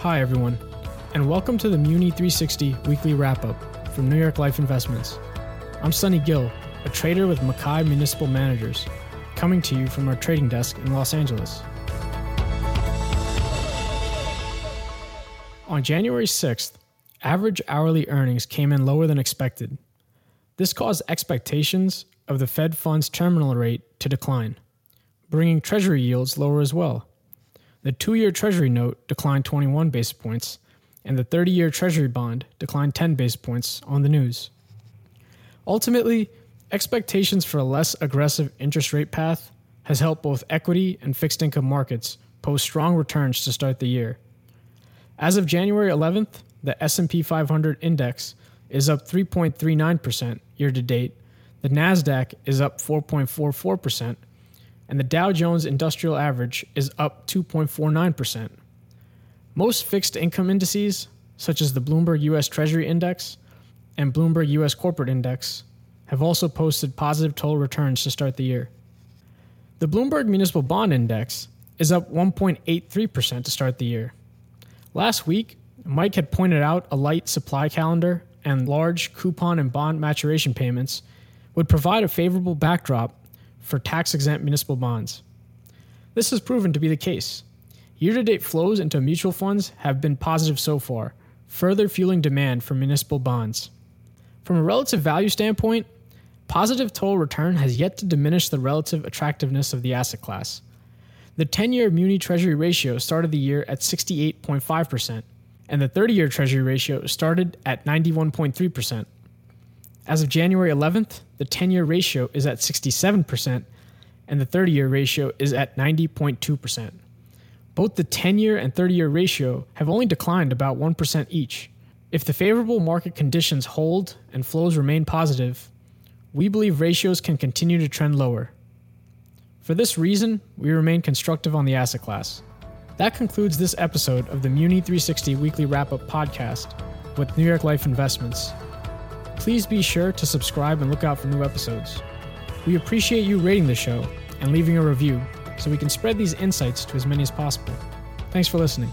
Hi, everyone, and welcome to the Muni 360 weekly wrap up from New York Life Investments. I'm Sunny Gill, a trader with MacKay Municipal Managers, coming to you from our trading desk in Los Angeles. On January 6th, average hourly earnings came in lower than expected. This caused expectations of the Fed funds terminal rate to decline, bringing Treasury yields lower as well. The two year Treasury note declined 21 basis points, and the 30 year Treasury bond declined 10 basis points on the news. Ultimately, expectations for a less aggressive interest rate path has helped both equity and fixed income markets post strong returns to start the year. As of January 11th, the S&P 500 index is up 3.39% year to date. The Nasdaq is up 4.44%, and the Dow Jones Industrial Average is up 2.49%. Most fixed income indices, such as the Bloomberg US Treasury Index and Bloomberg US Corporate Index, have also posted positive total returns to start the year. The Bloomberg Municipal Bond Index is up 1.83% to start the year. Last week, Mike had pointed out a light supply calendar and large coupon and bond maturation payments would provide a favorable backdrop for tax exempt municipal bonds. This has proven to be the case. Year to date flows into mutual funds have been positive so far, further fueling demand for municipal bonds. From a relative value standpoint, positive total return has yet to diminish the relative attractiveness of the asset class. The 10 year Muni Treasury ratio started the year at 68.5%, and the 30 year Treasury ratio started at 91.3%. As of January 11th, the 10 year ratio is at 67%, and the 30 year ratio is at 90.2%. Both the 10 year and 30 year ratio have only declined about 1% each. If the favorable market conditions hold and flows remain positive, we believe ratios can continue to trend lower. For this reason, we remain constructive on the asset class. That concludes this episode of the Muni 360 Weekly Wrap Up podcast with New York Life Investments. Please be sure to subscribe and look out for new episodes. We appreciate you rating the show and leaving a review so we can spread these insights to as many as possible. Thanks for listening.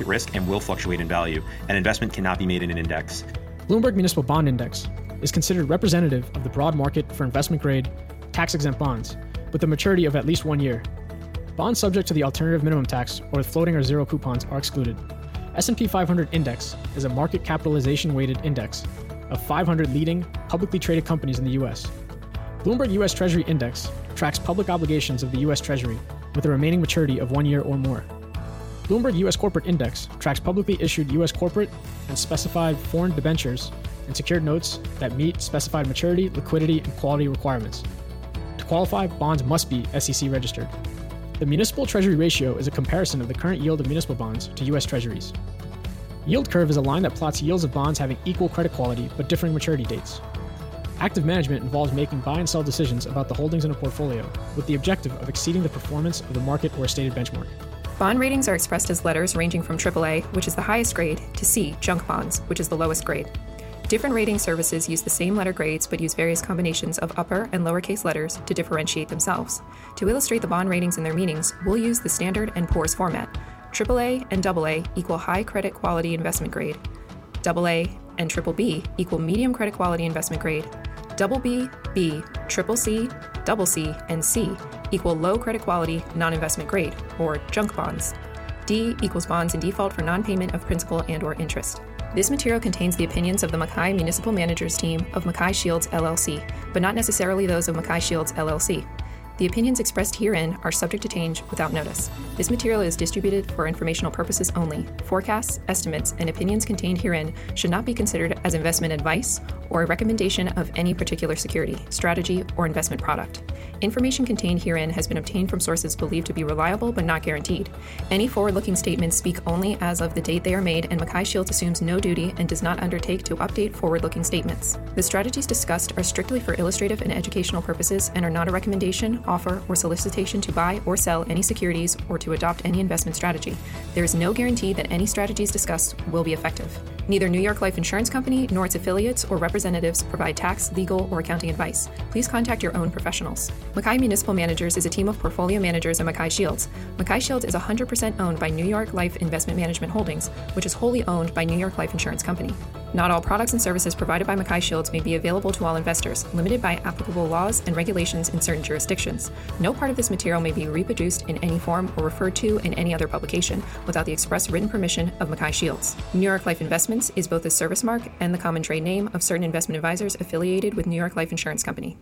risk and will fluctuate in value. An investment cannot be made in an index. Bloomberg Municipal Bond Index is considered representative of the broad market for investment grade, tax exempt bonds, with a maturity of at least one year. Bonds subject to the alternative minimum tax or with floating or zero coupons are excluded. S&P 500 Index is a market capitalization weighted index of 500 leading publicly traded companies in the US. Bloomberg US Treasury Index tracks public obligations of the US Treasury with a remaining maturity of 1 year or more. Bloomberg US Corporate Index tracks publicly issued US corporate and specified foreign debentures and secured notes that meet specified maturity, liquidity, and quality requirements. To qualify, bonds must be SEC registered. The municipal treasury ratio is a comparison of the current yield of municipal bonds to US treasuries. Yield curve is a line that plots yields of bonds having equal credit quality but differing maturity dates. Active management involves making buy and sell decisions about the holdings in a portfolio with the objective of exceeding the performance of the market or a stated benchmark. Bond ratings are expressed as letters ranging from AAA, which is the highest grade, to C, junk bonds, which is the lowest grade. Different rating services use the same letter grades but use various combinations of upper and lowercase letters to differentiate themselves. To illustrate the bond ratings and their meanings, we'll use the standard and poor's format. AAA and AA equal high credit quality investment grade. AA and triple B equal medium credit quality investment grade. Double B, B, triple C, double C, and C equal low credit quality non investment grade, or junk bonds. D equals bonds in default for non payment of principal and or interest. This material contains the opinions of the MacKay Municipal Managers team of MacKay Shields LLC, but not necessarily those of MacKay Shields LLC. The opinions expressed herein are subject to change without notice. This material is distributed for informational purposes only. Forecasts, estimates, and opinions contained herein should not be considered as investment advice or a recommendation of any particular security, strategy, or investment product. Information contained herein has been obtained from sources believed to be reliable but not guaranteed. Any forward looking statements speak only as of the date they are made, and MacKay Shields assumes no duty and does not undertake to update forward looking statements. The strategies discussed are strictly for illustrative and educational purposes and are not a recommendation, offer, or solicitation to buy or sell any securities or to adopt any investment strategy. There is no guarantee that any strategies discussed will be effective. Neither New York Life Insurance Company nor its affiliates or representatives provide tax, legal, or accounting advice. Please contact your own professionals. MacKay Municipal Managers is a team of portfolio managers at MacKay Shields. MacKay Shields is 100% owned by New York Life Investment Management Holdings, which is wholly owned by New York Life Insurance Company. Not all products and services provided by MacKay Shields may be available to all investors, limited by applicable laws and regulations in certain jurisdictions. No part of this material may be reproduced in any form or referred to in any other publication without the express written permission of MacKay Shields. New York Life Investments is both the service mark and the common trade name of certain investment advisors affiliated with New York Life Insurance Company.